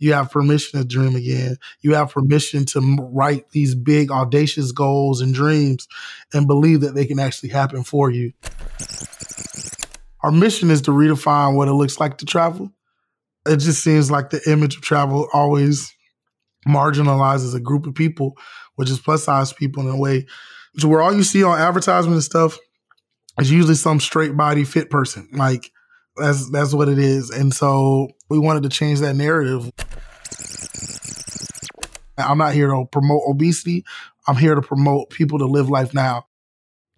You have permission to dream again. You have permission to write these big, audacious goals and dreams and believe that they can actually happen for you. Our mission is to redefine what it looks like to travel. It just seems like the image of travel always marginalizes a group of people, which is plus size people in a way, where all you see on advertisement and stuff is usually some straight body fit person. Like that's that's what it is. And so we wanted to change that narrative. I'm not here to promote obesity. I'm here to promote people to live life now.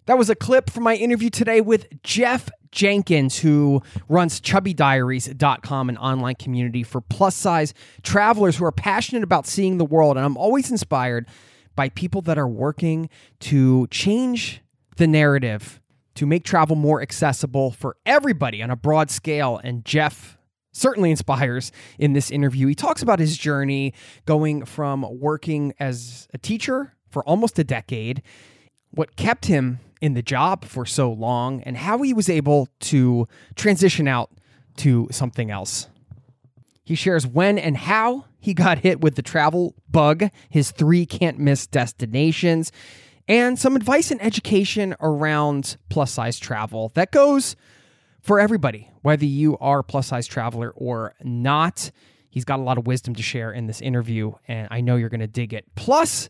That was a clip from my interview today with Jeff Jenkins, who runs chubbydiaries.com, an online community for plus size travelers who are passionate about seeing the world. And I'm always inspired by people that are working to change the narrative to make travel more accessible for everybody on a broad scale. And Jeff certainly inspires in this interview. He talks about his journey going from working as a teacher for almost a decade, what kept him in the job for so long, and how he was able to transition out to something else. He shares when and how he got hit with the travel bug, his three can't miss destinations, and some advice and education around plus size travel that goes for everybody, whether you are a plus size traveler or not. He's got a lot of wisdom to share in this interview, and I know you're going to dig it. Plus,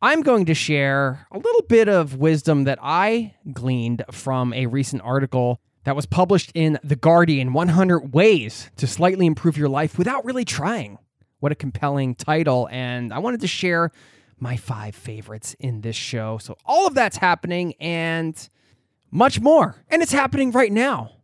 I'm going to share a little bit of wisdom that I gleaned from a recent article that was published in The Guardian 100 Ways to Slightly Improve Your Life Without Really Trying. What a compelling title. And I wanted to share my five favorites in this show. So, all of that's happening and much more. And it's happening right now.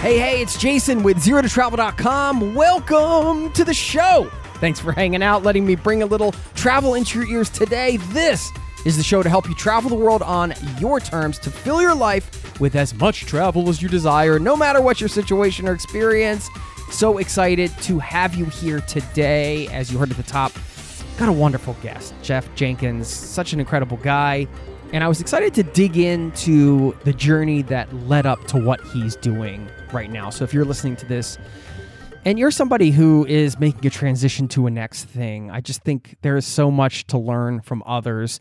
Hey, hey, it's Jason with Zero to Travel.com. Welcome to the show. Thanks for hanging out, letting me bring a little travel into your ears today. This is the show to help you travel the world on your terms to fill your life with as much travel as you desire, no matter what your situation or experience. So excited to have you here today. As you heard at the top, got a wonderful guest, Jeff Jenkins, such an incredible guy. And I was excited to dig into the journey that led up to what he's doing right now. So if you're listening to this and you're somebody who is making a transition to a next thing, I just think there is so much to learn from others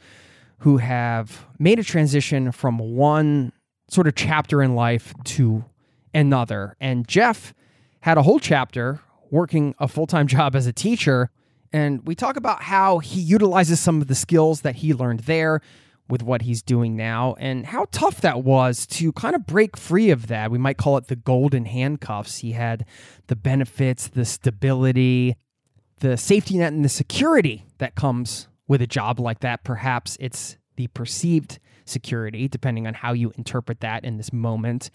who have made a transition from one sort of chapter in life to another. And Jeff had a whole chapter working a full time job as a teacher and we talk about how he utilizes some of the skills that he learned there with what he's doing now and how tough that was to kind of break free of that. We might call it the golden handcuffs. He had the benefits, the stability, the safety net, and the security that comes with a job like that. Perhaps it's the perceived security, depending on how you interpret that in this moment.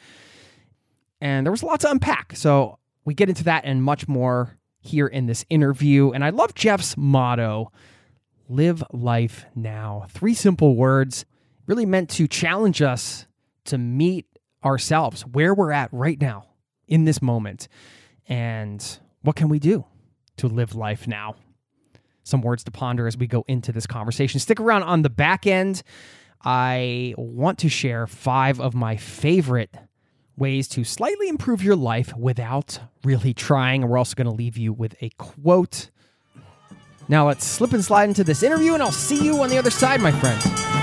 And there was a lot to unpack. So we get into that and much more here in this interview. And I love Jeff's motto live life now. Three simple words, really meant to challenge us to meet ourselves where we're at right now in this moment. And what can we do to live life now? Some words to ponder as we go into this conversation. Stick around on the back end. I want to share five of my favorite ways to slightly improve your life without really trying. And we're also going to leave you with a quote. Now let's slip and slide into this interview, and I'll see you on the other side, my friend.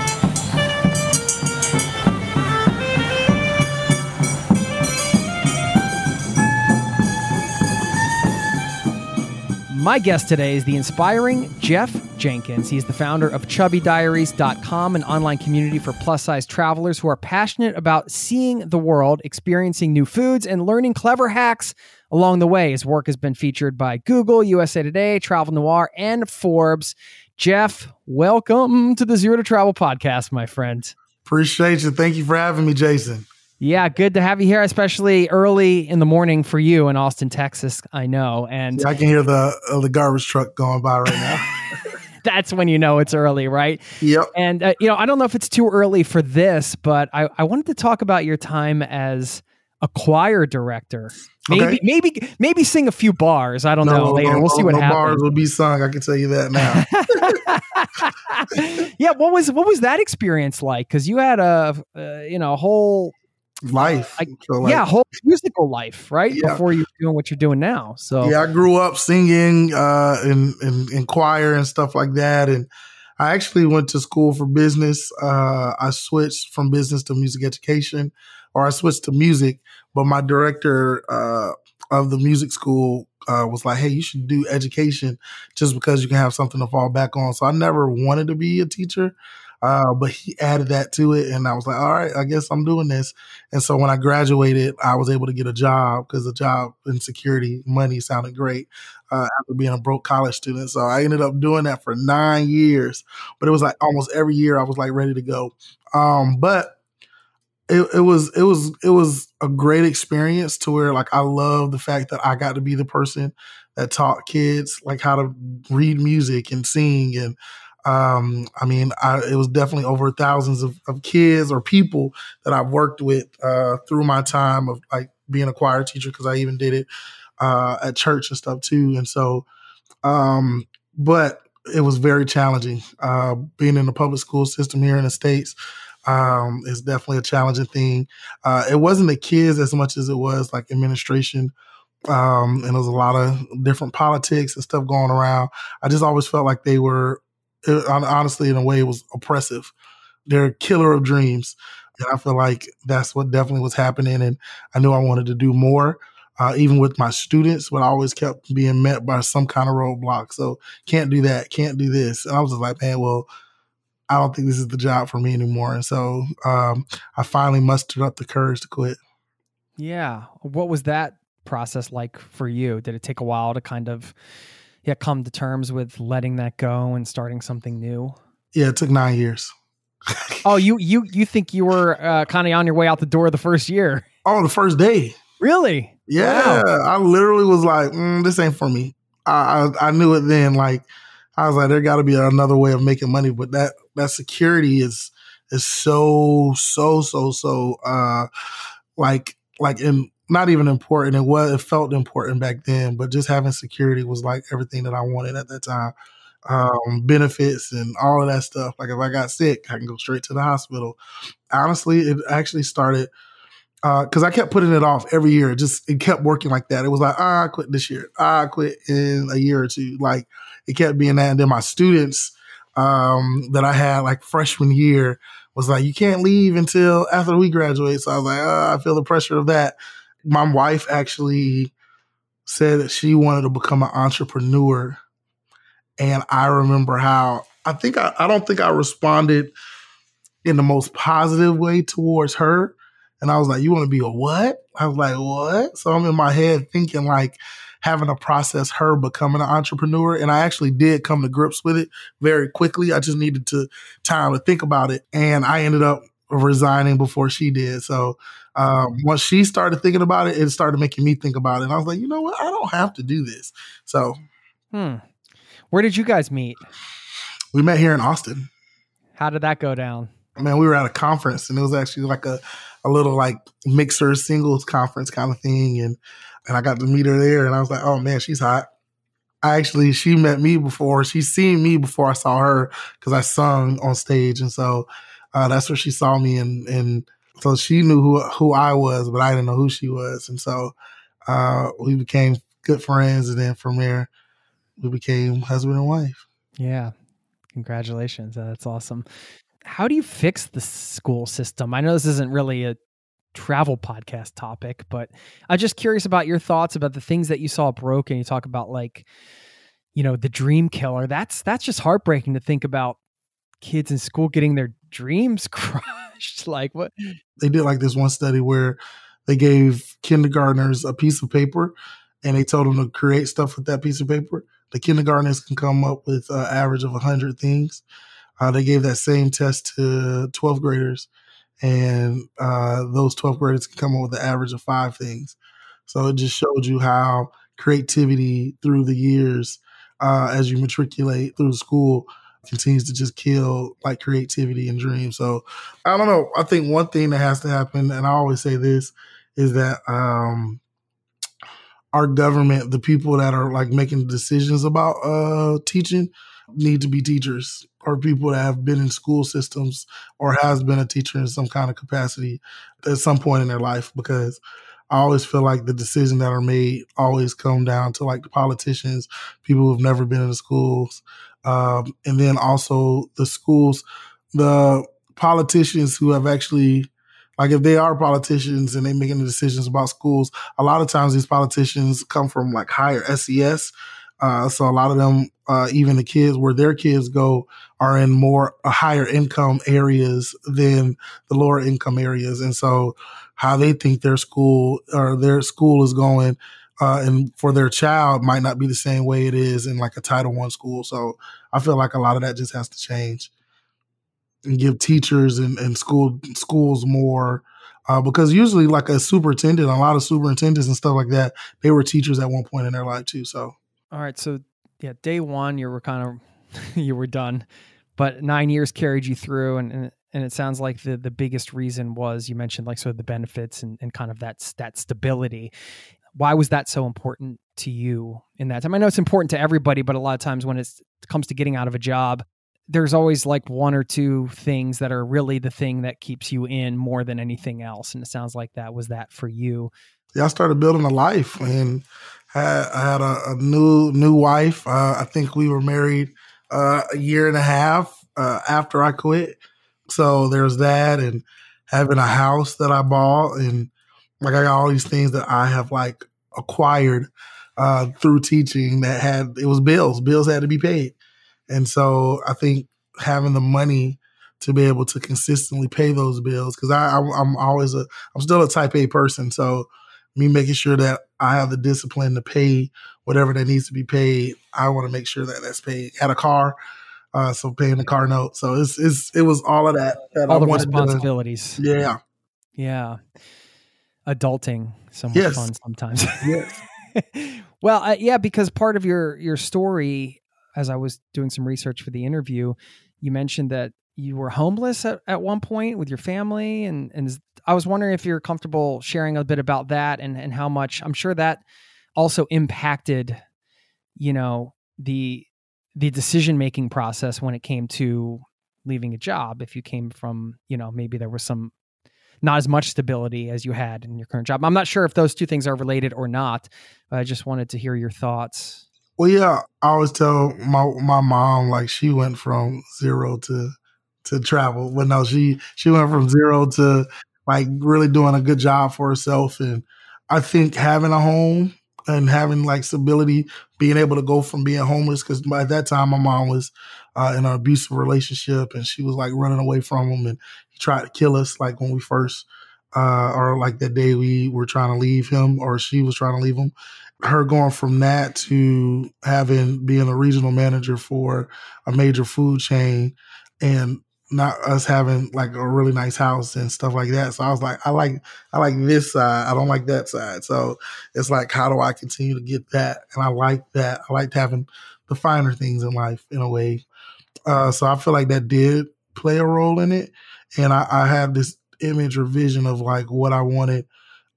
My guest today is the inspiring Jeff Jenkins. He's the founder of chubbydiaries.com, an online community for plus size travelers who are passionate about seeing the world, experiencing new foods, and learning clever hacks along the way. His work has been featured by Google, USA Today, Travel Noir, and Forbes. Jeff, welcome to the Zero to Travel podcast, my friend. Appreciate you. Thank you for having me, Jason. Yeah, good to have you here, especially early in the morning for you in Austin, Texas. I know, and yeah, I can hear the uh, the garbage truck going by right now. that's when you know it's early, right? Yep. And uh, you know, I don't know if it's too early for this, but I, I wanted to talk about your time as a choir director. Maybe, okay. maybe, maybe sing a few bars. I don't no, know. Later, no, we'll see what no happens. Bars will be sung. I can tell you that now. yeah. What was what was that experience like? Because you had a uh, you know a whole life. Like, so like, yeah, whole musical life, right? Yeah. Before you're doing what you're doing now. So yeah, I grew up singing uh, in, in, in choir and stuff like that, and I actually went to school for business. Uh, I switched from business to music education, or I switched to music. But my director uh, of the music school uh, was like, "Hey, you should do education just because you can have something to fall back on." So I never wanted to be a teacher. Uh, but he added that to it, and I was like, all right, I guess I'm doing this. And so when I graduated, I was able to get a job because the job in security money sounded great uh, after being a broke college student. So I ended up doing that for nine years, but it was like almost every year I was like ready to go. Um, but it, it was it was it was a great experience to where like I love the fact that I got to be the person that taught kids like how to read music and sing and um, I mean, I, it was definitely over thousands of, of, kids or people that I've worked with uh, through my time of like being a choir teacher because I even did it uh, at church and stuff too. And so, um, but it was very challenging. Uh, being in the public school system here in the states um, is definitely a challenging thing. Uh, it wasn't the kids as much as it was like administration. Um, and there was a lot of different politics and stuff going around. I just always felt like they were honestly, in a way, it was oppressive. They're killer of dreams. And I feel like that's what definitely was happening. And I knew I wanted to do more, uh, even with my students, but I always kept being met by some kind of roadblock. So can't do that, can't do this. And I was just like, man, well, I don't think this is the job for me anymore. And so um, I finally mustered up the courage to quit. Yeah. What was that process like for you? Did it take a while to kind of come to terms with letting that go and starting something new? Yeah, it took nine years. oh, you you you think you were uh, kind of on your way out the door the first year? Oh, the first day. Really? Yeah, wow. I literally was like, mm, "This ain't for me." I, I, I knew it then. Like I was like, "There got to be another way of making money," but that that security is is so so so so uh like like in not even important. It was it felt important back then, but just having security was like everything that I wanted at that time. Um, benefits and all of that stuff. Like if I got sick, I can go straight to the hospital. Honestly, it actually started because uh, I kept putting it off every year. It just it kept working like that. It was like ah, I quit this year. Ah, I quit in a year or two. Like it kept being that. And then my students um, that I had like freshman year was like, you can't leave until after we graduate. So I was like, oh, I feel the pressure of that my wife actually said that she wanted to become an entrepreneur. And I remember how I think I, I don't think I responded in the most positive way towards her. And I was like, You want to be a what? I was like, What? So I'm in my head thinking like having to process her becoming an entrepreneur. And I actually did come to grips with it very quickly. I just needed to time to think about it. And I ended up resigning before she did. So um, once she started thinking about it, it started making me think about it. And I was like, you know what? I don't have to do this. So, hmm. Where did you guys meet? We met here in Austin. How did that go down? Man, we were at a conference and it was actually like a, a little like mixer singles conference kind of thing, and and I got to meet her there, and I was like, oh man, she's hot. I actually she met me before. she seen me before I saw her because I sung on stage, and so uh, that's where she saw me, and and so she knew who who I was, but I didn't know who she was, and so uh, we became good friends, and then from there we became husband and wife. Yeah, congratulations, uh, that's awesome. How do you fix the school system? I know this isn't really a travel podcast topic, but I'm just curious about your thoughts about the things that you saw broken. You talk about like, you know, the dream killer. That's that's just heartbreaking to think about kids in school getting their dreams crushed. like what they did like this one study where they gave kindergartners a piece of paper and they told them to create stuff with that piece of paper. The kindergartners can come up with an average of 100 things. Uh, they gave that same test to 12th graders and uh, those 12th graders can come up with an average of five things. So it just showed you how creativity through the years, uh, as you matriculate through school, continues to just kill like creativity and dreams. So I don't know. I think one thing that has to happen, and I always say this, is that um, our government, the people that are like making decisions about uh, teaching, need to be teachers or people that have been in school systems or has been a teacher in some kind of capacity at some point in their life because I always feel like the decisions that are made always come down to like the politicians, people who've never been in the schools, um, and then also the schools, the politicians who have actually, like if they are politicians and they're making the decisions about schools, a lot of times these politicians come from like higher SES uh, so a lot of them, uh, even the kids where their kids go, are in more uh, higher income areas than the lower income areas, and so how they think their school or their school is going, uh, and for their child might not be the same way it is in like a Title One school. So I feel like a lot of that just has to change and give teachers and, and school schools more. Uh, because usually, like a superintendent, a lot of superintendents and stuff like that, they were teachers at one point in their life too. So all right. So yeah, day one you were kind of you were done, but nine years carried you through, and and, and it sounds like the the biggest reason was you mentioned like sort of the benefits and, and kind of that that stability. Why was that so important to you in that time? I know it's important to everybody, but a lot of times when it comes to getting out of a job, there's always like one or two things that are really the thing that keeps you in more than anything else. And it sounds like that was that for you. Yeah, I started building a life and had I had a, a new new wife. Uh, I think we were married uh, a year and a half uh, after I quit. So there's that, and having a house that I bought, and like I got all these things that I have like acquired uh, through teaching that had it was bills. Bills had to be paid, and so I think having the money to be able to consistently pay those bills because I, I I'm always a I'm still a type A person, so me making sure that I have the discipline to pay whatever that needs to be paid. I want to make sure that that's paid. Had a car, uh, so paying the car note. So it's it's it was all of that. that all I the responsibilities. To, yeah, yeah. Adulting so much yes. fun sometimes. Yes. well, uh, yeah, because part of your your story, as I was doing some research for the interview, you mentioned that you were homeless at, at one point with your family and and I was wondering if you're comfortable sharing a bit about that and and how much I'm sure that also impacted you know the the decision making process when it came to leaving a job if you came from you know maybe there was some not as much stability as you had in your current job i'm not sure if those two things are related or not i just wanted to hear your thoughts well yeah i always tell my my mom like she went from zero to to travel. But no, she she went from zero to like really doing a good job for herself. And I think having a home and having like stability, being able to go from being homeless, because by that time my mom was uh, in an abusive relationship and she was like running away from him and tried to kill us like when we first uh, or like that day we were trying to leave him or she was trying to leave him. Her going from that to having being a regional manager for a major food chain and not us having like a really nice house and stuff like that. So I was like, I like I like this side. I don't like that side. So it's like, how do I continue to get that? And I like that. I liked having the finer things in life in a way. Uh, so I feel like that did play a role in it. And I, I had this image or vision of like what I wanted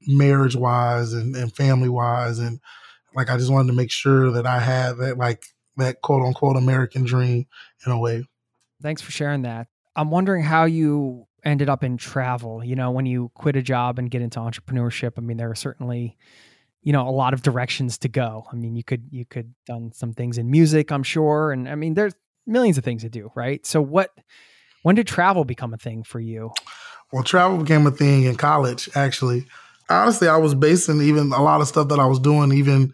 marriage wise and, and family wise. And like, I just wanted to make sure that I had that, like, that quote unquote American dream in a way. Thanks for sharing that. I'm wondering how you ended up in travel. You know, when you quit a job and get into entrepreneurship, I mean, there are certainly, you know, a lot of directions to go. I mean, you could you could done some things in music, I'm sure, and I mean, there's millions of things to do, right? So what when did travel become a thing for you? Well, travel became a thing in college, actually. Honestly, I was basing even a lot of stuff that I was doing, even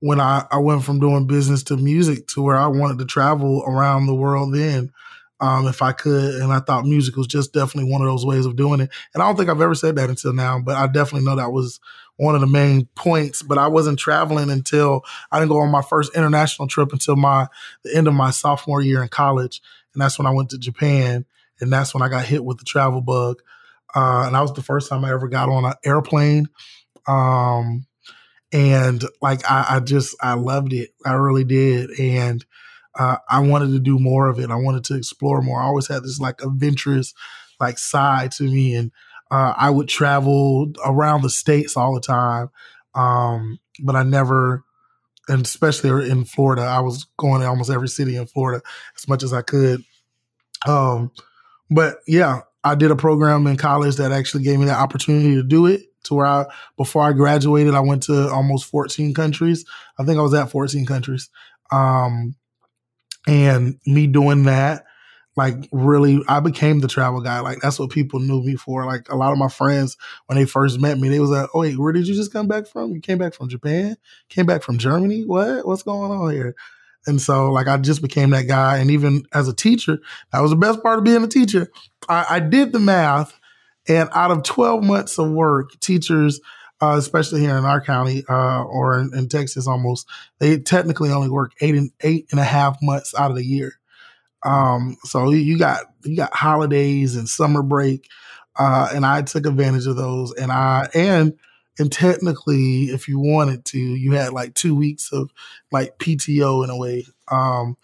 when I, I went from doing business to music to where I wanted to travel around the world then um, if I could. And I thought music was just definitely one of those ways of doing it. And I don't think I've ever said that until now, but I definitely know that was one of the main points. But I wasn't traveling until I didn't go on my first international trip until my the end of my sophomore year in college, and that's when I went to Japan, and that's when I got hit with the travel bug. Uh, and that was the first time I ever got on an airplane. Um, and like I, I just I loved it. I really did. And uh, I wanted to do more of it. I wanted to explore more. I always had this like adventurous like side to me, and uh, I would travel around the states all the time. Um, but I never, and especially in Florida, I was going to almost every city in Florida as much as I could. Um, but yeah, I did a program in college that actually gave me the opportunity to do it. To where I, before I graduated, I went to almost 14 countries. I think I was at 14 countries. Um, and me doing that, like really, I became the travel guy. Like that's what people knew me for. Like a lot of my friends, when they first met me, they was like, "Oh wait, where did you just come back from? You came back from Japan? Came back from Germany? What? What's going on here?" And so, like, I just became that guy. And even as a teacher, that was the best part of being a teacher. I, I did the math, and out of 12 months of work, teachers uh, especially here in our county uh, or in, in, Texas, almost they technically only work eight and eight and a half months out of the year. Um, so you got you got holidays and summer break, uh, and I took advantage of those. And I and and technically, if you wanted to, you had like two weeks of like PTO in a way. Um,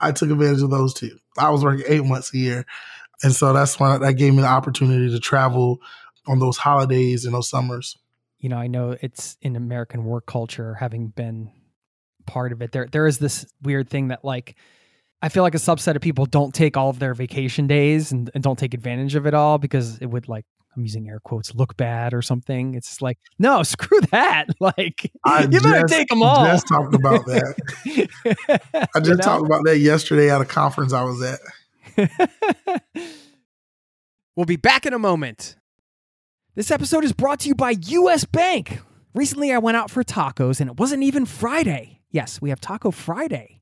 I took advantage of those too. I was working eight months a year, and so that's why that gave me the opportunity to travel on those holidays and those summers you know, I know it's in American work culture, having been part of it. There, there is this weird thing that like I feel like a subset of people don't take all of their vacation days and, and don't take advantage of it all because it would like I'm using air quotes look bad or something. It's like no, screw that. Like I you better take them all. Just talked about that. I just you know? talked about that yesterday at a conference I was at. we'll be back in a moment. This episode is brought to you by US Bank. Recently, I went out for tacos and it wasn't even Friday. Yes, we have Taco Friday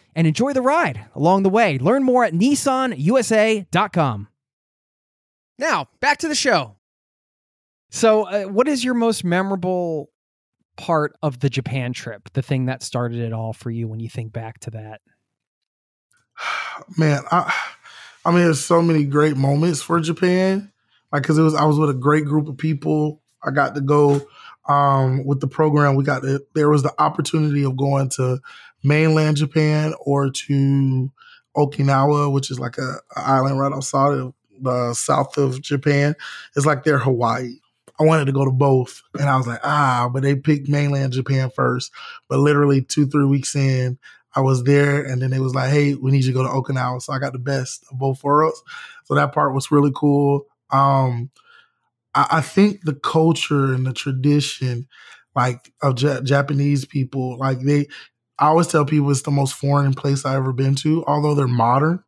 and enjoy the ride along the way. Learn more at nissanusa.com. Now, back to the show. So, uh, what is your most memorable part of the Japan trip? The thing that started it all for you when you think back to that? Man, I I mean, there's so many great moments for Japan. Like, cause it was, I was with a great group of people. I got to go, um, with the program. We got to, there was the opportunity of going to mainland Japan or to Okinawa, which is like a, a island right outside of the south of Japan. It's like their Hawaii. I wanted to go to both, and I was like, ah, but they picked mainland Japan first. But literally two, three weeks in, I was there, and then they was like, hey, we need you to go to Okinawa. So I got the best of both worlds. So that part was really cool. Um, I, I think the culture and the tradition, like of J- Japanese people, like they, I always tell people it's the most foreign place I've ever been to. Although they're modern,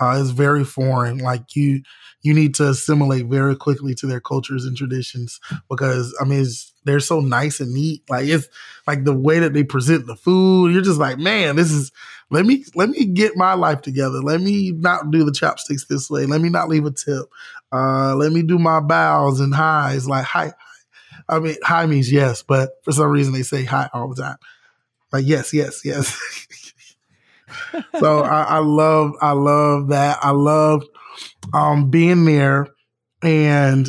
uh, it's very foreign. Like you, you need to assimilate very quickly to their cultures and traditions because I mean they're so nice and neat. Like it's like the way that they present the food. You're just like, man, this is. Let me let me get my life together. Let me not do the chopsticks this way. Let me not leave a tip. Uh, let me do my bows and highs. Like hi, I mean hi means yes, but for some reason they say hi all the time. Like yes, yes, yes. so I, I love I love that. I love um, being there and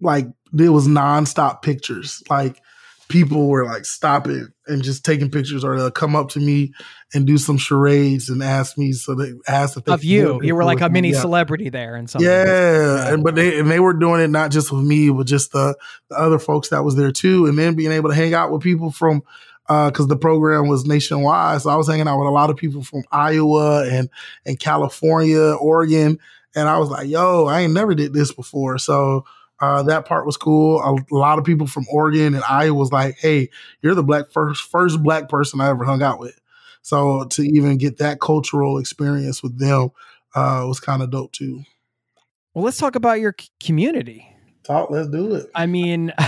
like there was nonstop pictures. Like people were like stopping and just taking pictures, or they'll come up to me and do some charades and ask me. So they asked if they of you, you were like a mini yeah. celebrity there, and something. Yeah, yeah, and but they and they were doing it not just with me, but just the, the other folks that was there too, and then being able to hang out with people from because uh, the program was nationwide. So I was hanging out with a lot of people from Iowa and and California, Oregon, and I was like, "Yo, I ain't never did this before." So uh, that part was cool. A, a, lot of people from Oregon and Iowa was like, "Hey, you're the black first first black person I ever hung out with." So to even get that cultural experience with them uh, was kind of dope too. Well, let's talk about your community. Talk. Let's do it. I mean.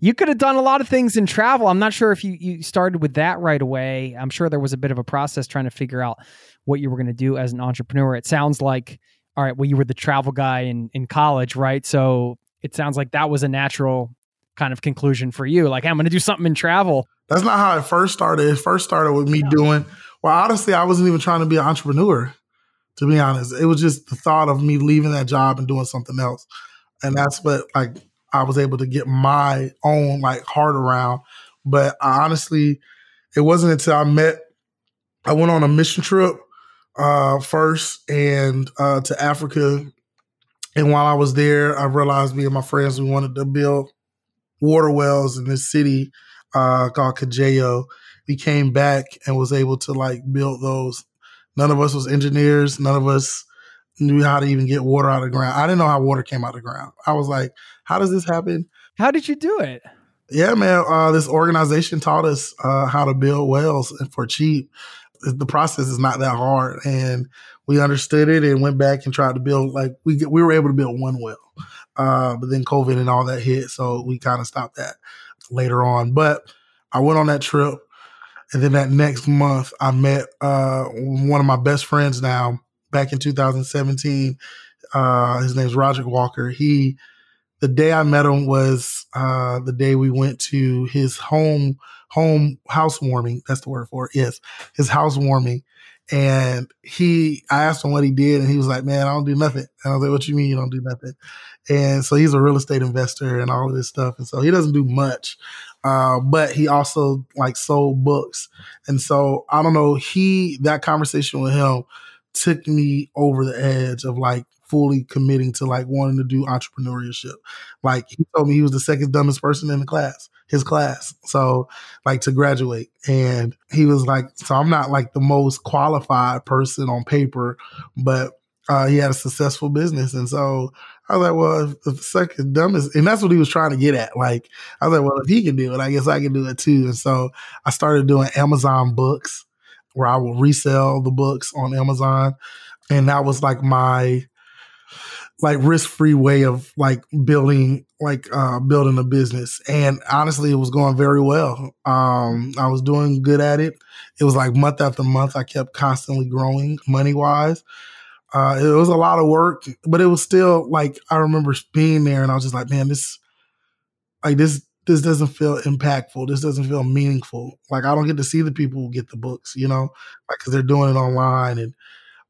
you could have done a lot of things in travel. I'm not sure if you, you started with that right away. I'm sure there was a bit of a process trying to figure out what you were going to do as an entrepreneur. It sounds like, all right, well, you were the travel guy in, in college, right? So it sounds like that was a natural kind of conclusion for you. Like, hey, I'm going to do something in travel. That's not how it first started. It first started with me doing, well, honestly, I wasn't even trying to be an entrepreneur, to be honest. It was just the thought of me leaving that job and doing something else. And that's what, like, I was able to get my own like heart around. But I honestly, it wasn't until I met, I went on a mission trip uh, first and uh, to Africa. And while I was there, I realized me and my friends we wanted to build water wells in this city uh, called Kajeyo. We came back and was able to like build those. None of us was engineers. None of us knew how to even get water out of the ground. I didn't know how water came out of the ground. I was like, how does this happen? How did you do it? Yeah, man. Uh, this organization taught us uh, how to build wells for cheap. The process is not that hard, and we understood it and went back and tried to build. Like we we were able to build one well, uh, but then COVID and all that hit, so we kind of stopped that later on. But I went on that trip, and then that next month I met uh, one of my best friends now back in 2017. Uh, his name's Roger Walker. He, the day I met him was uh, the day we went to his home home housewarming. That's the word for it. Yes, his housewarming. And he, I asked him what he did, and he was like, "Man, I don't do nothing." And I was like, "What you mean you don't do nothing?" And so he's a real estate investor and all of this stuff, and so he doesn't do much, uh, but he also like sold books. And so I don't know. He that conversation with him took me over the edge of like fully committing to like wanting to do entrepreneurship. Like he told me he was the second dumbest person in the class, his class. So like to graduate. And he was like, so I'm not like the most qualified person on paper, but uh, he had a successful business. And so I was like, well, if the second dumbest, and that's what he was trying to get at. Like, I was like, well, if he can do it, I guess I can do it too. And so I started doing Amazon books where I will resell the books on Amazon. And that was like my like risk free way of like building like uh building a business. And honestly, it was going very well. Um I was doing good at it. It was like month after month, I kept constantly growing money wise. Uh, it was a lot of work, but it was still like I remember being there, and I was just like, man, this, like this, this doesn't feel impactful. This doesn't feel meaningful. Like I don't get to see the people who get the books, you know, like because they're doing it online, and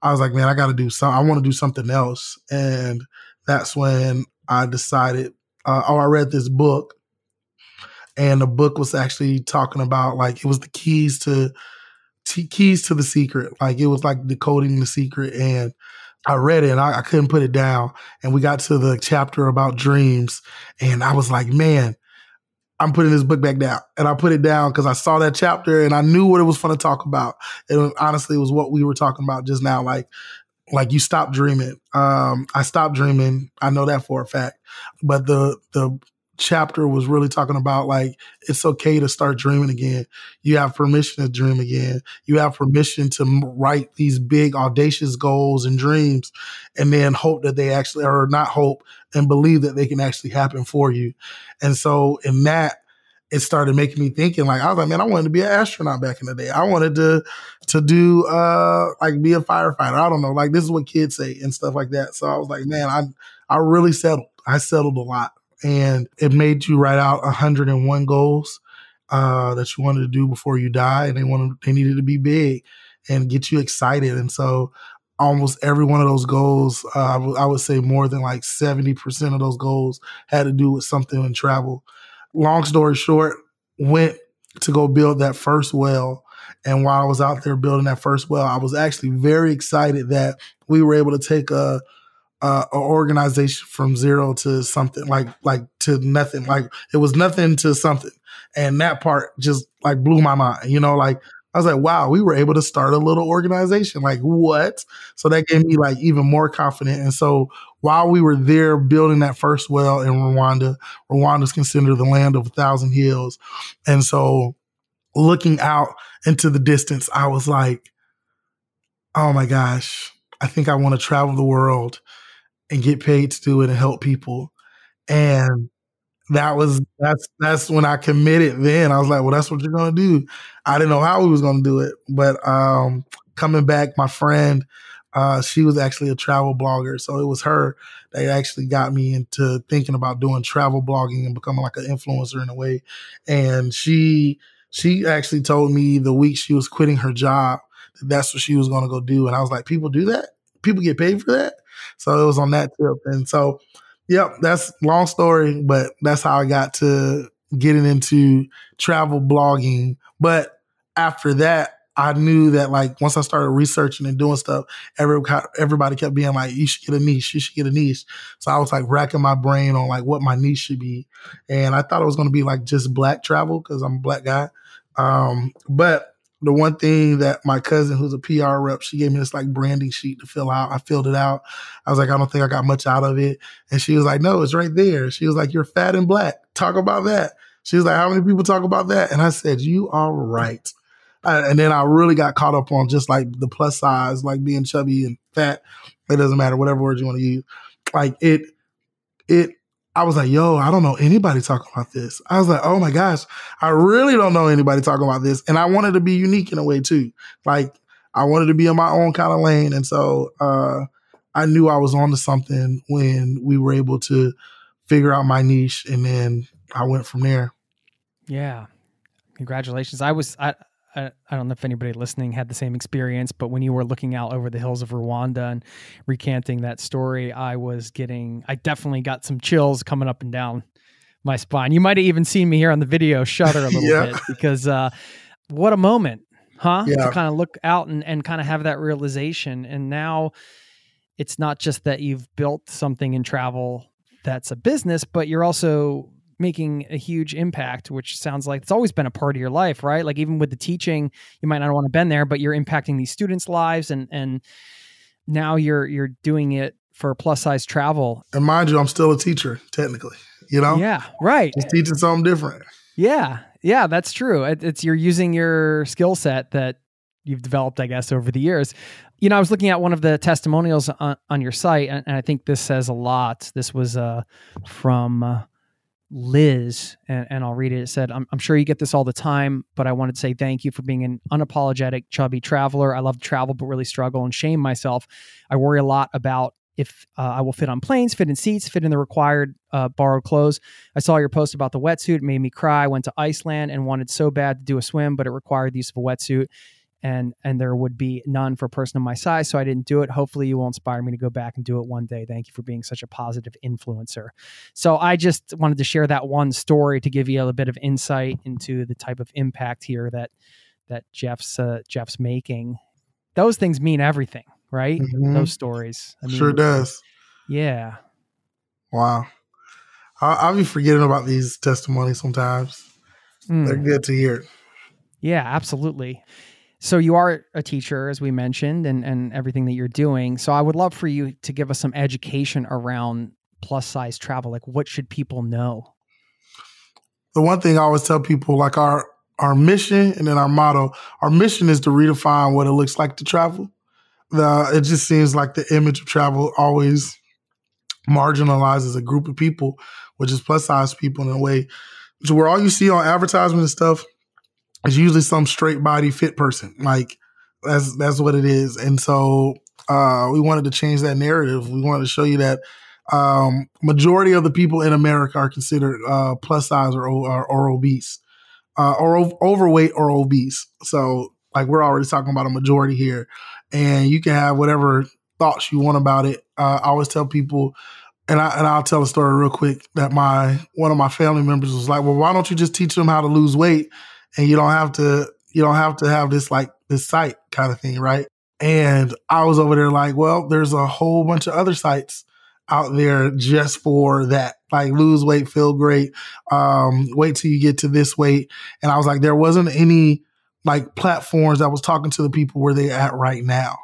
I was like, man, I got to do some. I want to do something else, and that's when I decided. Uh, oh, I read this book, and the book was actually talking about like it was the keys to t- keys to the secret. Like it was like decoding the secret. And I read it and I, I couldn't put it down. And we got to the chapter about dreams. And I was like, man, I'm putting this book back down. And I put it down because I saw that chapter and I knew what it was fun to talk about. And honestly, it was what we were talking about just now. Like, like you stop dreaming. Um, I stopped dreaming. I know that for a fact. But the the chapter was really talking about like it's okay to start dreaming again. You have permission to dream again. You have permission to write these big audacious goals and dreams and then hope that they actually or not hope and believe that they can actually happen for you. And so in that it started making me thinking like I was like, man, I wanted to be an astronaut back in the day. I wanted to to do uh like be a firefighter. I don't know, like this is what kids say and stuff like that. So I was like, man, I I really settled. I settled a lot and it made you write out 101 goals uh, that you wanted to do before you die, and they wanted they needed to be big and get you excited. And so, almost every one of those goals, uh, I, w- I would say more than like 70 percent of those goals had to do with something in travel. Long story short, went to go build that first well. And while I was out there building that first well, I was actually very excited that we were able to take a uh, an organization from zero to something like like to nothing like it was nothing to something. And that part just like blew my mind you know like i was like wow we were able to start a little organization like what? So that gave me like even more confident and so while we were there building that first well in rwanda rwanda is considered the land of a thousand hills. And so looking out into the distance i was like oh my gosh i think i want to travel the world and get paid to do it and help people. And that was that's that's when I committed then. I was like, well, that's what you're gonna do. I didn't know how we was gonna do it. But um coming back, my friend, uh, she was actually a travel blogger. So it was her that actually got me into thinking about doing travel blogging and becoming like an influencer in a way. And she she actually told me the week she was quitting her job that that's what she was gonna go do. And I was like, people do that? People get paid for that? So it was on that tip. And so, yep, that's long story, but that's how I got to getting into travel blogging. But after that, I knew that like once I started researching and doing stuff, every, everybody kept being like, you should get a niche, you should get a niche. So I was like racking my brain on like what my niche should be. And I thought it was going to be like just black travel because I'm a black guy. Um, but the one thing that my cousin, who's a PR rep, she gave me this like branding sheet to fill out. I filled it out. I was like, I don't think I got much out of it. And she was like, No, it's right there. She was like, You're fat and black. Talk about that. She was like, How many people talk about that? And I said, You are right. And then I really got caught up on just like the plus size, like being chubby and fat. It doesn't matter, whatever word you want to use. Like it, it I was like, yo, I don't know anybody talking about this. I was like, oh my gosh, I really don't know anybody talking about this. And I wanted to be unique in a way too. Like I wanted to be in my own kind of lane. And so uh, I knew I was on to something when we were able to figure out my niche and then I went from there. Yeah. Congratulations. I was I I, I don't know if anybody listening had the same experience, but when you were looking out over the hills of Rwanda and recanting that story, I was getting, I definitely got some chills coming up and down my spine. You might have even seen me here on the video shudder a little yeah. bit because uh, what a moment. huh? Yeah. To kind of look out and, and kind of have that realization. And now it's not just that you've built something in travel that's a business, but you're also making a huge impact, which sounds like it's always been a part of your life, right? Like even with the teaching, you might not want to been there, but you're impacting these students' lives and and now you're you're doing it for plus size travel. And mind you, I'm still a teacher, technically. You know? Yeah, right. Just teaching something different. Yeah, yeah, that's true. It, it's you're using your skill set that you've developed, I guess, over the years. You know, I was looking at one of the testimonials on, on your site, and, and I think this says a lot. This was uh, from uh, Liz, and, and I'll read it. It said, I'm, I'm sure you get this all the time, but I wanted to say thank you for being an unapologetic, chubby traveler. I love to travel, but really struggle and shame myself. I worry a lot about if uh, I will fit on planes, fit in seats, fit in the required uh, borrowed clothes. I saw your post about the wetsuit, it made me cry. Went to Iceland and wanted so bad to do a swim, but it required the use of a wetsuit and and there would be none for a person of my size so i didn't do it hopefully you will inspire me to go back and do it one day thank you for being such a positive influencer so i just wanted to share that one story to give you a bit of insight into the type of impact here that that jeff's uh, jeff's making those things mean everything right Mhm. those stories I sure does. yeah Wow. I, I'll be forgetting about these testimonies sometimes. Mm. They're good to hear. Yeah, absolutely. So you are a teacher, as we mentioned, and and everything that you're doing. So I would love for you to give us some education around plus size travel. Like, what should people know? the one thing I always tell people, like our our mission and then our motto. Our mission is to redefine what it looks like to travel. The it just seems like the image of travel always marginalizes a group of people, which is plus size people in a way. Where all you see on advertisement and stuff is usually some straight body fit person. Like that's that's what it is. And so uh, we wanted to change that narrative. We wanted to show you that um, majority of the people in America are considered uh, plus size or, or, or obese, uh, or ov- overweight or obese. So, like, we're already talking about a majority here, and you can have whatever thoughts you want about it. Uh, I always tell people, and I and I'll tell a story real quick that my one of my family members was like, "Well, why don't you just teach them how to lose weight, and you don't have to you don't have to have this like this site kind of thing, right?" And I was over there like, "Well, there's a whole bunch of other sites." out there just for that. Like lose weight, feel great. Um, wait till you get to this weight. And I was like, there wasn't any like platforms that was talking to the people where they at right now.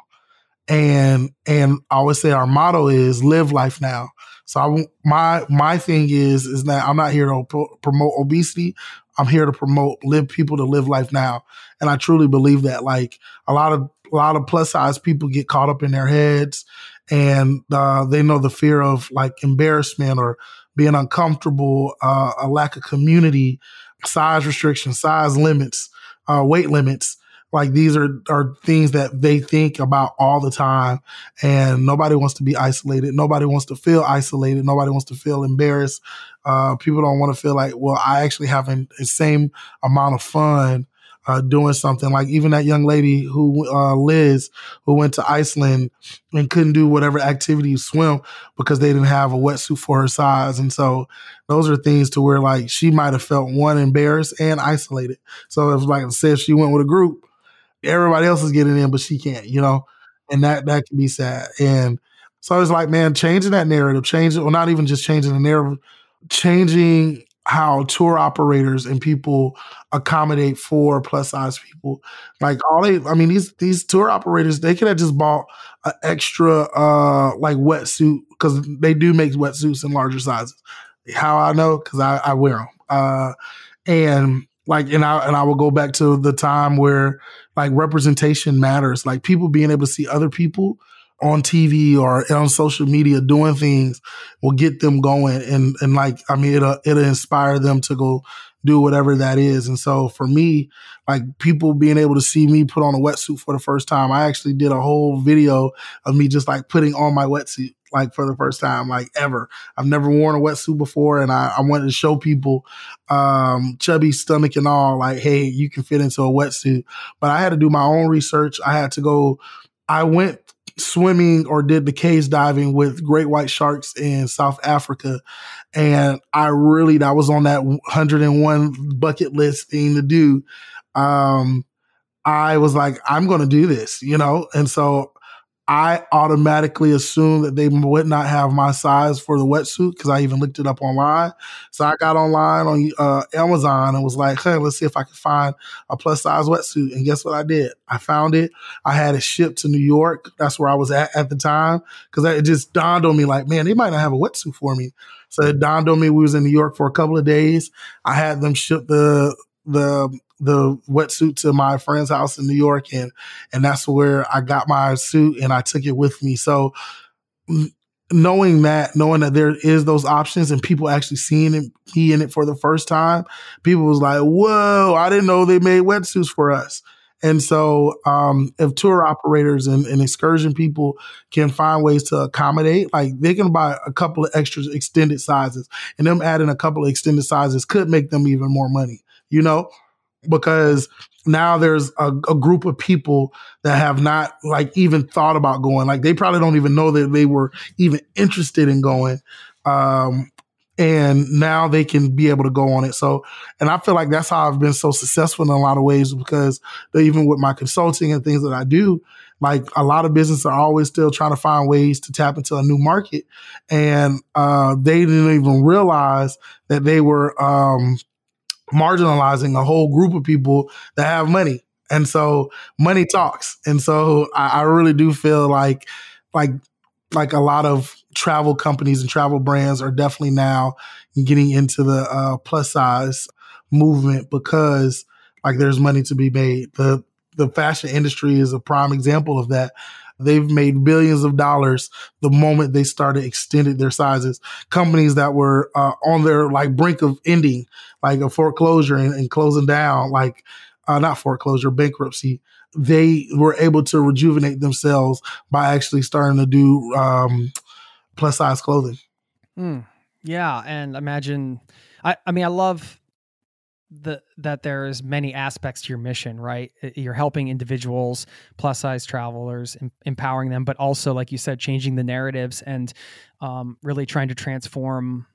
And and I always say our motto is live life now. So I my my thing is is that I'm not here to pro- promote obesity. I'm here to promote live people to live life now. And I truly believe that. Like a lot of a lot of plus size people get caught up in their heads and uh, they know the fear of like embarrassment or being uncomfortable, uh, a lack of community, size restrictions, size limits, uh, weight limits. Like these are are things that they think about all the time, and nobody wants to be isolated. Nobody wants to feel isolated. Nobody wants to feel embarrassed. Uh, people don't want to feel like, well, I actually have the same amount of fun uh, doing something. Like even that young lady who, uh, Liz, who went to Iceland and couldn't do whatever activity you swim because they didn't have a wetsuit for her size. And so those are things to where like she might have felt one embarrassed and isolated. So if like I said, she went with a group, everybody else is getting in, but she can't, you know, and that, that can be sad. And so it's like, man, changing that narrative, changing, well, not even just changing the narrative, changing how tour operators and people accommodate for plus size people. Like all they, I mean, these these tour operators, they could have just bought an extra uh like wetsuit because they do make wetsuits in larger sizes. How I know because I, I wear them. Uh, and like, and I and I will go back to the time where like representation matters. Like people being able to see other people on TV or on social media doing things will get them going and and like I mean it'll it'll inspire them to go do whatever that is. And so for me, like people being able to see me put on a wetsuit for the first time, I actually did a whole video of me just like putting on my wetsuit like for the first time, like ever. I've never worn a wetsuit before and I, I wanted to show people um chubby stomach and all, like, hey, you can fit into a wetsuit. But I had to do my own research. I had to go I went swimming or did the cage diving with great white sharks in South Africa. And I really, that was on that 101 bucket list thing to do. Um, I was like, I'm going to do this, you know? And so I automatically assumed that they would not have my size for the wetsuit because I even looked it up online. So I got online on uh, Amazon and was like, hey, let's see if I can find a plus size wetsuit. And guess what I did? I found it. I had it shipped to New York. That's where I was at at the time because it just dawned on me like, man, they might not have a wetsuit for me. So it dawned on me we was in New York for a couple of days. I had them ship the the the wetsuit to my friend's house in New York, and and that's where I got my suit and I took it with me. So knowing that, knowing that there is those options and people actually seeing it, me in it for the first time, people was like, "Whoa! I didn't know they made wetsuits for us." And so, um, if tour operators and, and, excursion people can find ways to accommodate, like they can buy a couple of extra extended sizes, and them adding a couple of extended sizes could make them even more money, you know? Because now there's a, a, group of people that have not like even thought about going. Like they probably don't even know that they were even interested in going um, and now they can be able to go on it. So and i feel like that's how i've been so successful in a lot of ways because even with my consulting and things that i do like a lot of businesses are always still trying to find ways to tap into a new market. And uh, they didn't even realize that they were um, marginalizing a whole group of people that have money. And so money talks. And so I, I really do feel like like like a lot of travel companies and travel brands are definitely now getting into the uh, plus size movement because like there's money to be made. The the fashion industry is a prime example of that. They've made billions of dollars the moment they started extended their sizes. Companies that were uh, on their like brink of ending, like a foreclosure and, and closing down, like uh, not foreclosure, bankruptcy, they were able to rejuvenate themselves by actually starting to do um, plus size clothing. Mm, yeah, and imagine, I, I mean, I love the that there's many aspects to your mission right? You're helping individuals plus size travelers em- empowering them but also like you said changing the narratives and um, really trying to transform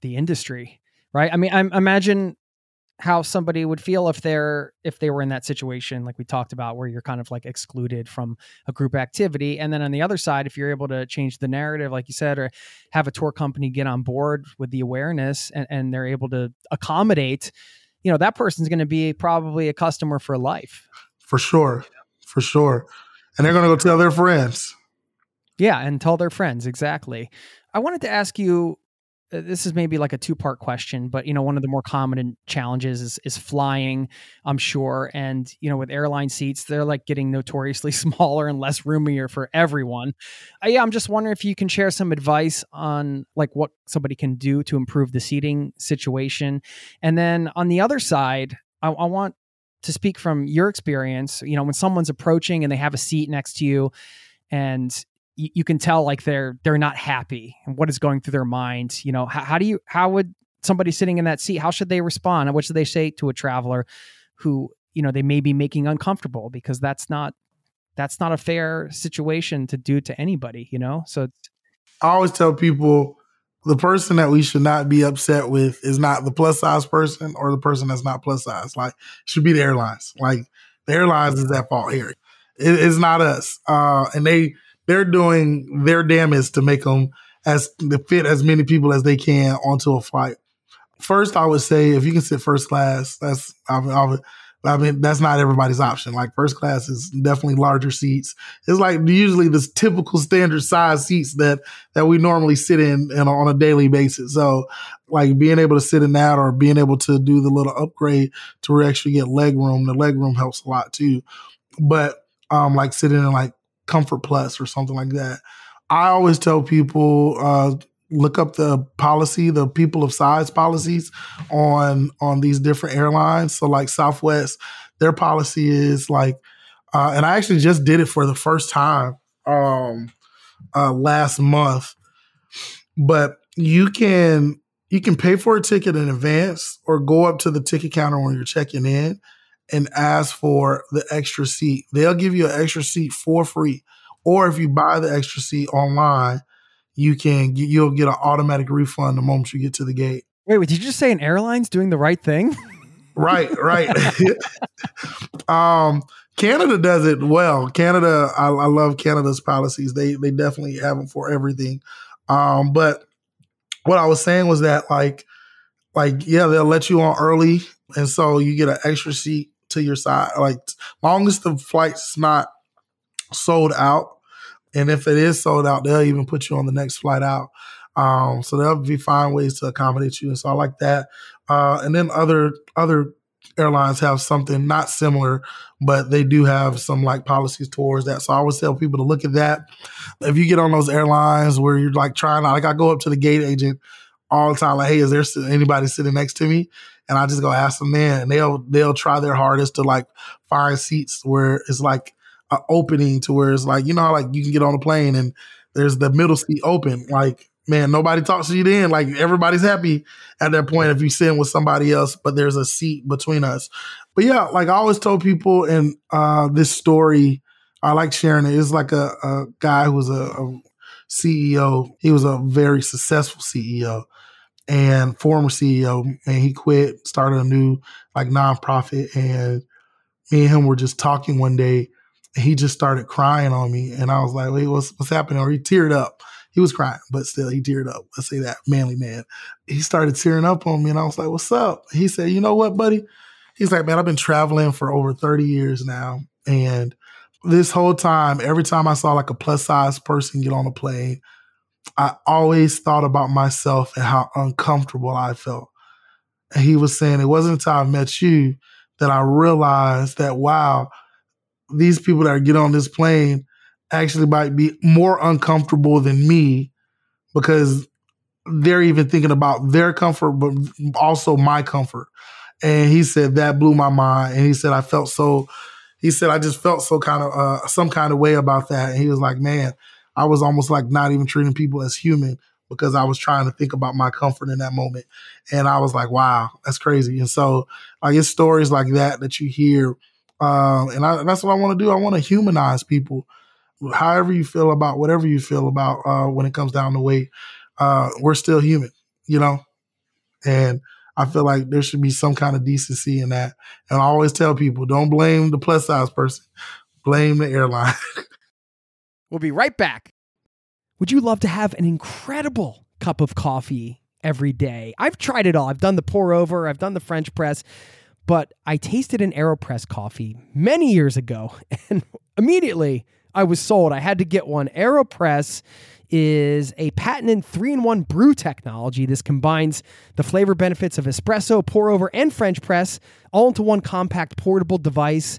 the industry right? I mean i imagine how somebody would feel if they're if they were in that situation like we talked about where you're kind of like excluded from a group activity. And then on the other side if you're able to change the narrative like you said or have a tour company get on board with the awareness and, and they're able to accommodate you know that person's going to be probably a customer for life. For sure. For sure. And they're going to go tell their friends. Yeah and tell their friends exactly. I wanted to ask you this is maybe like a two part question, but you know, one of the more common challenges is, is flying, I'm sure. And, you know, with airline seats, they're like getting notoriously smaller and less roomier for everyone. Uh, yeah, I'm just wondering if you can share some advice on like what somebody can do to improve the seating situation. And then on the other side, I, I want to speak from your experience. You know, when someone's approaching and they have a seat next to you, and you, you, can tell like they're they're not happy and what is going through their mind you know how, how do you how would somebody sitting in that seat how should they respond and what should they say to a traveler who you know they may be making uncomfortable because that's not that's not a fair situation to do to anybody you know? So i always tell people the person that we should not be upset with is not the plus size person or the person that's not plus size like should be the airlines. Like the airlines is at fault here. It, it's not us uh, and they they're doing their damnedest to make them as to fit as many people as they can onto a flight. First, I would say if you can sit first class, that's I I mean that's not everybody's option. Like first class is definitely larger seats. It's like usually the typical standard size seats that that we normally sit in, in on a daily basis. So like being able to sit in that or being able to do the little upgrade to actually get leg room. The leg room helps a lot too. But um like sitting in like Comfort Plus or something like that. I always tell people uh, look up the policy, the people of size policies on on these different airlines. So like Southwest, their policy is like, uh, and I actually just did it for the first time um, uh, last month. But you can you can pay for a ticket in advance or go up to the ticket counter when you're checking in and ask for the extra seat. They'll give you an extra seat for free. Or if you buy the extra seat online, you can you'll get an automatic refund the moment you get to the gate. Wait, wait, did you just say an airline's doing the right thing? right, right. um, Canada does it well. Canada, I, I, love Canada's policies. They they definitely have them for everything. Um, but what I was saying was that like like yeah, they'll let you on early, and so you get an extra seat to your side. Like long as the flight's not sold out, and if it is sold out, they'll even put you on the next flight out. Um, so there'll be fine ways to accommodate you, and so I like that. Uh, and then other other airlines have something not similar, but they do have some like policies towards that. So I always tell people to look at that. If you get on those airlines where you're like trying like I go up to the gate agent all the time, like, hey, is there anybody sitting next to me? And I just go ask them then, and they'll they'll try their hardest to like find seats where it's like an opening to where it's like you know like you can get on a plane and there's the middle seat open like man, nobody talks to you then. Like everybody's happy at that point if you sit with somebody else, but there's a seat between us. But yeah, like I always told people in uh, this story, I like sharing it. It's like a, a guy who was a, a CEO. He was a very successful CEO and former CEO, and he quit, started a new like nonprofit. And me and him were just talking one day, and he just started crying on me, and I was like, "Wait, what's what's happening?" Or he teared up, he was crying, but still he teared up. Let's say that manly man. He started tearing up on me, and I was like, "What's up?" He said, "You know what, buddy?" He's like, "Man, I've been traveling for over thirty years now, and this whole time, every time I saw like a plus size person get on a plane, I always thought about myself and how uncomfortable I felt." And he was saying, "It wasn't until I met you that I realized that wow." These people that get on this plane, actually might be more uncomfortable than me because they're even thinking about their comfort, but also my comfort. And he said that blew my mind. And he said I felt so. He said I just felt so kind of uh, some kind of way about that. And he was like, man, I was almost like not even treating people as human because I was trying to think about my comfort in that moment. And I was like, wow, that's crazy. And so like it's stories like that that you hear. Um, and, I, that's what I want to do. I want to humanize people however you feel about whatever you feel about uh, when it comes down to weight, uh, we're still human, you know? And I feel like there should be some kind of decency in that. And I always tell people don't blame the plus size person, blame the airline. we'll be right back. Would you love to have an incredible cup of coffee every day? I've tried it all. I've done the pour over, I've done the French press, but I tasted an AeroPress coffee many years ago and immediately I was sold. I had to get one. AeroPress is a patented three in one brew technology. This combines the flavor benefits of espresso, pour over, and French press all into one compact portable device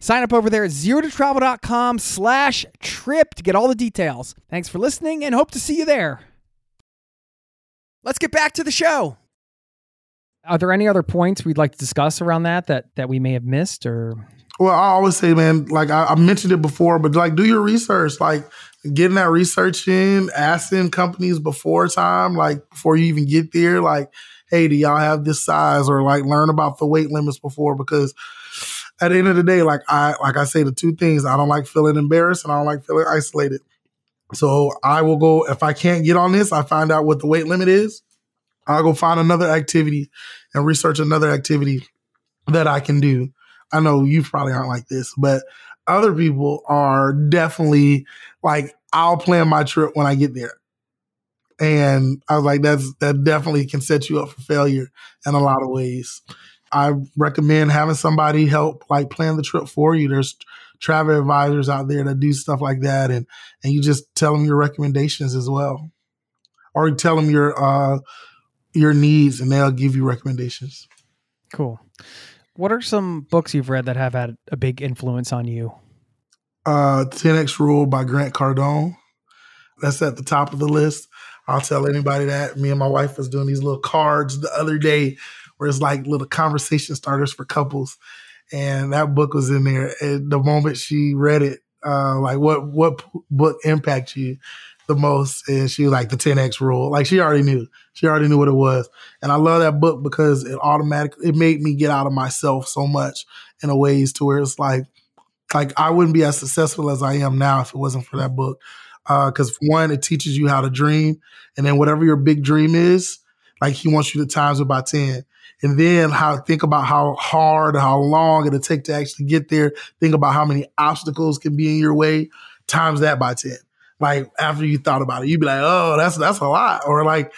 Sign up over there at zerototravel.com slash trip to get all the details. Thanks for listening and hope to see you there. Let's get back to the show. Are there any other points we'd like to discuss around that that, that we may have missed or? Well, I always say, man, like I, I mentioned it before, but like do your research, like getting that research in, asking companies before time, like before you even get there, like hey, do y'all have this size or like learn about the weight limits before? Because at the end of the day, like I like I say the two things, I don't like feeling embarrassed and I don't like feeling isolated. So I will go if I can't get on this, I find out what the weight limit is. I'll go find another activity and research another activity that I can do. I know you probably aren't like this, but other people are definitely like, I'll plan my trip when I get there. And I was like, that's that definitely can set you up for failure in a lot of ways. I recommend having somebody help like plan the trip for you. There's travel advisors out there that do stuff like that, and and you just tell them your recommendations as well, or tell them your uh your needs, and they'll give you recommendations. Cool. What are some books you've read that have had a big influence on you? Uh, 10x Rule by Grant Cardone. That's at the top of the list. I'll tell anybody that. Me and my wife was doing these little cards the other day where it's like little conversation starters for couples. And that book was in there. And the moment she read it, uh, like what what book impacted you the most? And she was like the 10x rule. Like she already knew. She already knew what it was. And I love that book because it automatically it made me get out of myself so much in a ways to where it's like like I wouldn't be as successful as I am now if it wasn't for that book because uh, one, it teaches you how to dream, and then whatever your big dream is, like he wants you to times it by ten, and then how think about how hard, how long it'll take to actually get there. Think about how many obstacles can be in your way, times that by ten. Like after you thought about it, you'd be like, oh, that's that's a lot, or like,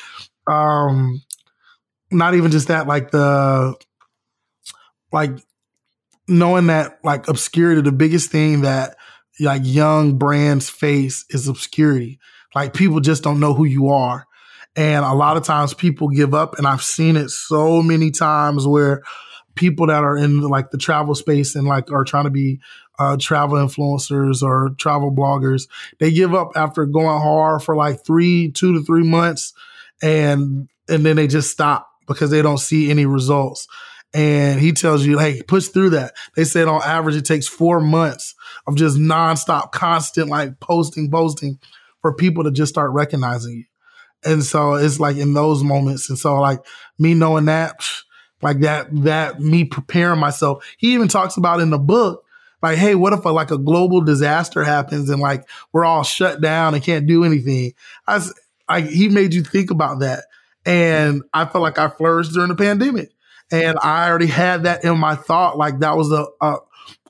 um, not even just that, like the like knowing that like obscurity, the biggest thing that like young brands face is obscurity. Like people just don't know who you are. And a lot of times people give up. And I've seen it so many times where people that are in like the travel space and like are trying to be uh, travel influencers or travel bloggers, they give up after going hard for like three, two to three months. And, and then they just stop because they don't see any results and he tells you, hey, push through that. They said on average it takes four months of just nonstop, constant like posting, posting for people to just start recognizing you. And so it's like in those moments. And so like me knowing that, like that, that me preparing myself. He even talks about in the book, like, hey, what if a, like a global disaster happens and like we're all shut down and can't do anything? I like, he made you think about that. And I felt like I flourished during the pandemic and I already had that in my thought. Like that was a, a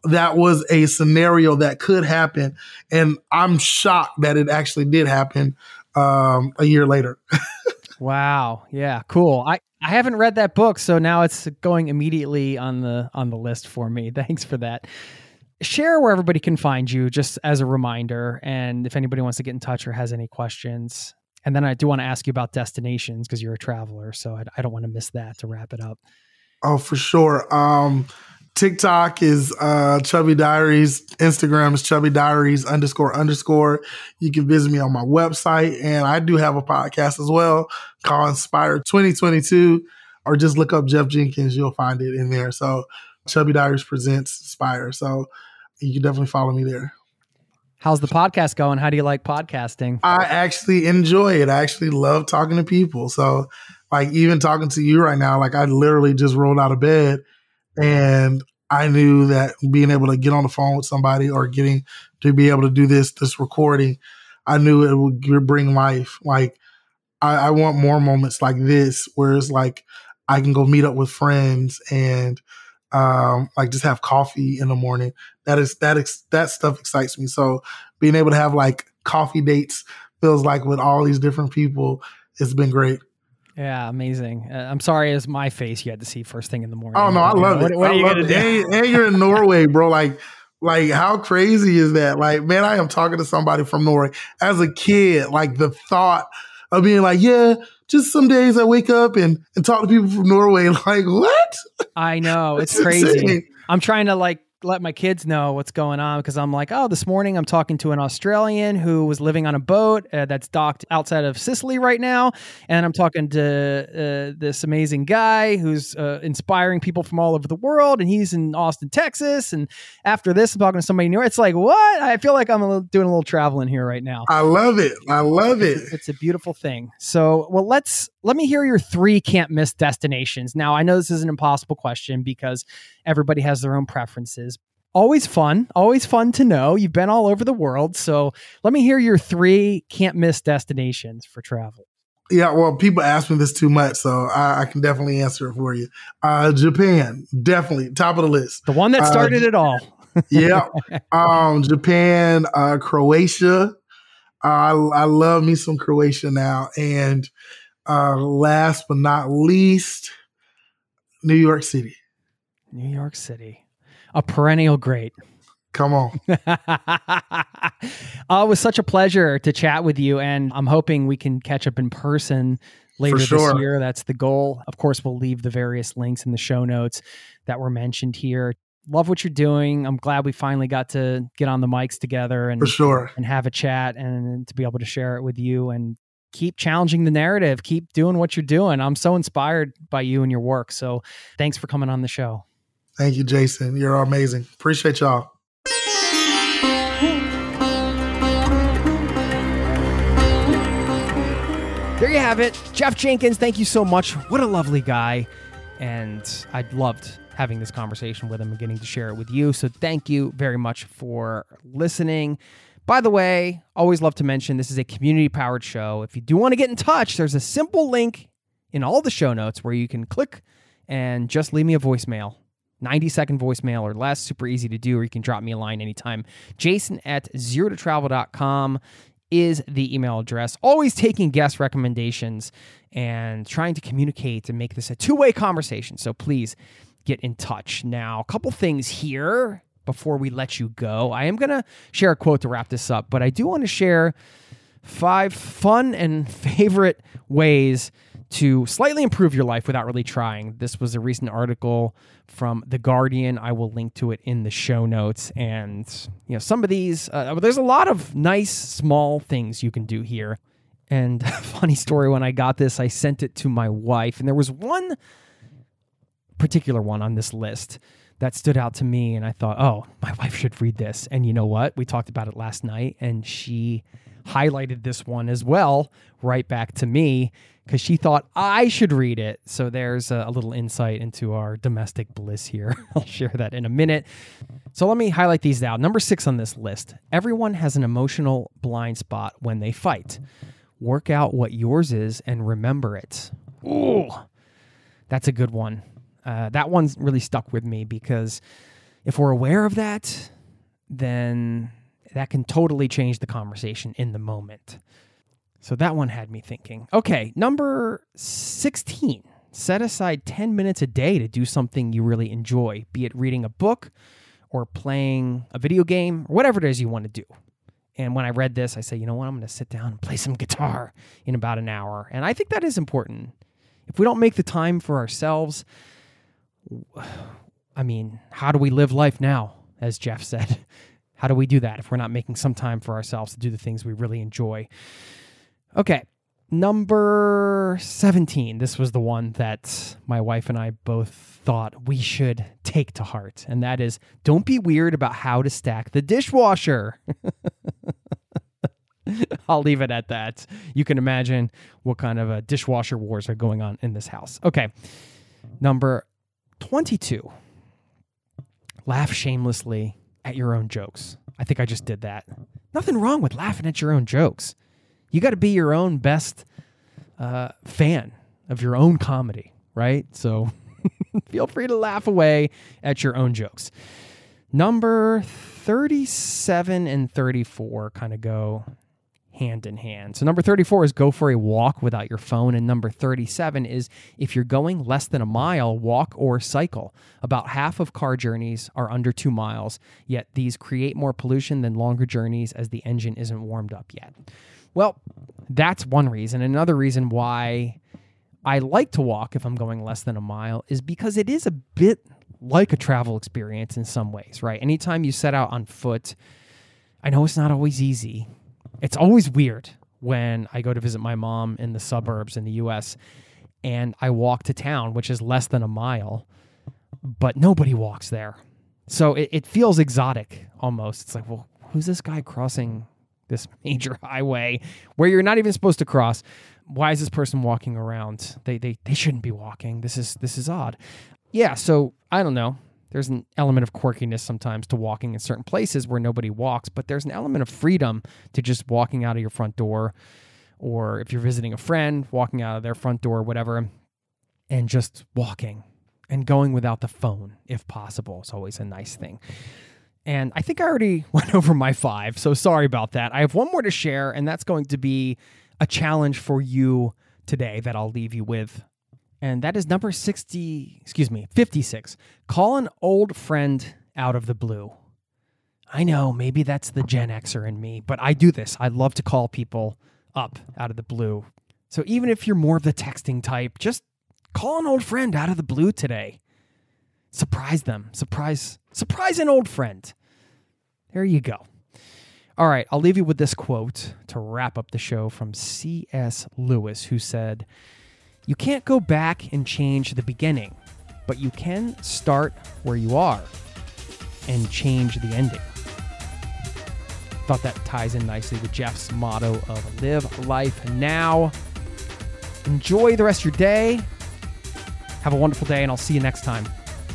that was a scenario that could happen, and I'm shocked that it actually did happen um, a year later. wow. Yeah. Cool. I I haven't read that book, so now it's going immediately on the on the list for me. Thanks for that. Share where everybody can find you, just as a reminder, and if anybody wants to get in touch or has any questions. And then I do want to ask you about destinations because you're a traveler, so I, I don't want to miss that to wrap it up. Oh, for sure. Um, TikTok is uh, Chubby Diaries. Instagram is Chubby Diaries underscore underscore. You can visit me on my website, and I do have a podcast as well called Inspire 2022. Or just look up Jeff Jenkins; you'll find it in there. So, Chubby Diaries presents Inspire. So, you can definitely follow me there. How's the podcast going? How do you like podcasting? I actually enjoy it. I actually love talking to people. So like even talking to you right now, like I literally just rolled out of bed and I knew that being able to get on the phone with somebody or getting to be able to do this, this recording, I knew it would bring life. Like I, I want more moments like this where it's like I can go meet up with friends and um, like just have coffee in the morning. That is that ex- that stuff excites me. So being able to have like coffee dates feels like with all these different people, it's been great. Yeah, amazing. Uh, I'm sorry, it's my face you had to see first thing in the morning. Oh no, I love it. What, what are you gonna it. do? And, and you're in Norway, bro. Like, like how crazy is that? Like, man, I am talking to somebody from Norway as a kid. Like the thought of being like, yeah, just some days I wake up and and talk to people from Norway. Like, what? I know it's crazy. Insane. I'm trying to like let my kids know what's going on because I'm like, oh, this morning I'm talking to an Australian who was living on a boat uh, that's docked outside of Sicily right now, and I'm talking to uh, this amazing guy who's uh, inspiring people from all over the world, and he's in Austin, Texas. And after this, I'm talking to somebody new. It's like, what? I feel like I'm a little, doing a little traveling here right now. I love it. I love it. It's, it's a beautiful thing. So, well, let's let me hear your three can't miss destinations. Now, I know this is an impossible question because everybody has their own preferences. Always fun, always fun to know. You've been all over the world. So let me hear your three can't miss destinations for travel. Yeah, well, people ask me this too much, so I, I can definitely answer it for you. Uh, Japan, definitely top of the list. The one that Uh, started it all. yeah. Um, Japan, uh, Croatia. Uh, I, I love me some Croatia now. And uh, last but not least, New York City. New York City. A perennial great. Come on. uh, it was such a pleasure to chat with you, and I'm hoping we can catch up in person later this year. That's the goal. Of course, we'll leave the various links in the show notes that were mentioned here. Love what you're doing. I'm glad we finally got to get on the mics together and For sure. and have a chat and to be able to share it with you and keep challenging the narrative. Keep doing what you're doing. I'm so inspired by you and your work. So thanks for coming on the show. Thank you, Jason. You're amazing. Appreciate y'all. There you have it. Jeff Jenkins, thank you so much. What a lovely guy. And I loved having this conversation with him and getting to share it with you. So thank you very much for listening. By the way, always love to mention this is a community powered show. If you do want to get in touch, there's a simple link in all the show notes where you can click and just leave me a voicemail. 90 second voicemail or less, super easy to do, or you can drop me a line anytime. Jason at zero to travel.com is the email address. Always taking guest recommendations and trying to communicate and make this a two way conversation. So please get in touch. Now, a couple things here before we let you go. I am going to share a quote to wrap this up, but I do want to share five fun and favorite ways to slightly improve your life without really trying. This was a recent article from The Guardian. I will link to it in the show notes. And, you know, some of these, uh, there's a lot of nice small things you can do here. And funny story, when I got this, I sent it to my wife, and there was one particular one on this list that stood out to me. And I thought, oh, my wife should read this. And you know what? We talked about it last night, and she highlighted this one as well right back to me because she thought I should read it. So there's a, a little insight into our domestic bliss here. I'll share that in a minute. So let me highlight these now. Number six on this list everyone has an emotional blind spot when they fight. Work out what yours is and remember it. Ooh, that's a good one. Uh, that one's really stuck with me because if we're aware of that, then that can totally change the conversation in the moment. So that one had me thinking. Okay, number 16. Set aside 10 minutes a day to do something you really enjoy, be it reading a book or playing a video game or whatever it is you want to do. And when I read this, I said, you know what? I'm going to sit down and play some guitar in about an hour. And I think that is important. If we don't make the time for ourselves, I mean, how do we live life now, as Jeff said? How do we do that if we're not making some time for ourselves to do the things we really enjoy? Okay, number 17. This was the one that my wife and I both thought we should take to heart, and that is don't be weird about how to stack the dishwasher. I'll leave it at that. You can imagine what kind of a dishwasher wars are going on in this house. Okay, number 22. Laugh shamelessly at your own jokes. I think I just did that. Nothing wrong with laughing at your own jokes. You got to be your own best uh, fan of your own comedy, right? So feel free to laugh away at your own jokes. Number 37 and 34 kind of go hand in hand. So number 34 is go for a walk without your phone and number 37 is if you're going less than a mile, walk or cycle. About half of car journeys are under 2 miles, yet these create more pollution than longer journeys as the engine isn't warmed up yet. Well, that's one reason. Another reason why I like to walk if I'm going less than a mile is because it is a bit like a travel experience in some ways, right? Anytime you set out on foot, I know it's not always easy. It's always weird when I go to visit my mom in the suburbs in the US and I walk to town, which is less than a mile, but nobody walks there. So it, it feels exotic almost. It's like, well, who's this guy crossing this major highway where you're not even supposed to cross? Why is this person walking around? They they they shouldn't be walking. This is this is odd. Yeah, so I don't know. There's an element of quirkiness sometimes to walking in certain places where nobody walks, but there's an element of freedom to just walking out of your front door or if you're visiting a friend, walking out of their front door, whatever, and just walking and going without the phone if possible is always a nice thing. And I think I already went over my five, so sorry about that. I have one more to share, and that's going to be a challenge for you today that I'll leave you with. And that is number 60, excuse me, 56. Call an old friend out of the blue. I know maybe that's the Gen Xer in me, but I do this. I love to call people up out of the blue. So even if you're more of the texting type, just call an old friend out of the blue today. Surprise them. Surprise surprise an old friend. There you go. All right, I'll leave you with this quote to wrap up the show from C.S. Lewis, who said, You can't go back and change the beginning, but you can start where you are and change the ending. Thought that ties in nicely with Jeff's motto of live life now. Enjoy the rest of your day. Have a wonderful day, and I'll see you next time.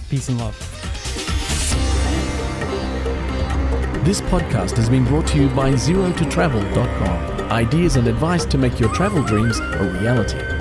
Peace and love. This podcast has been brought to you by ZeroToTravel.com. Ideas and advice to make your travel dreams a reality.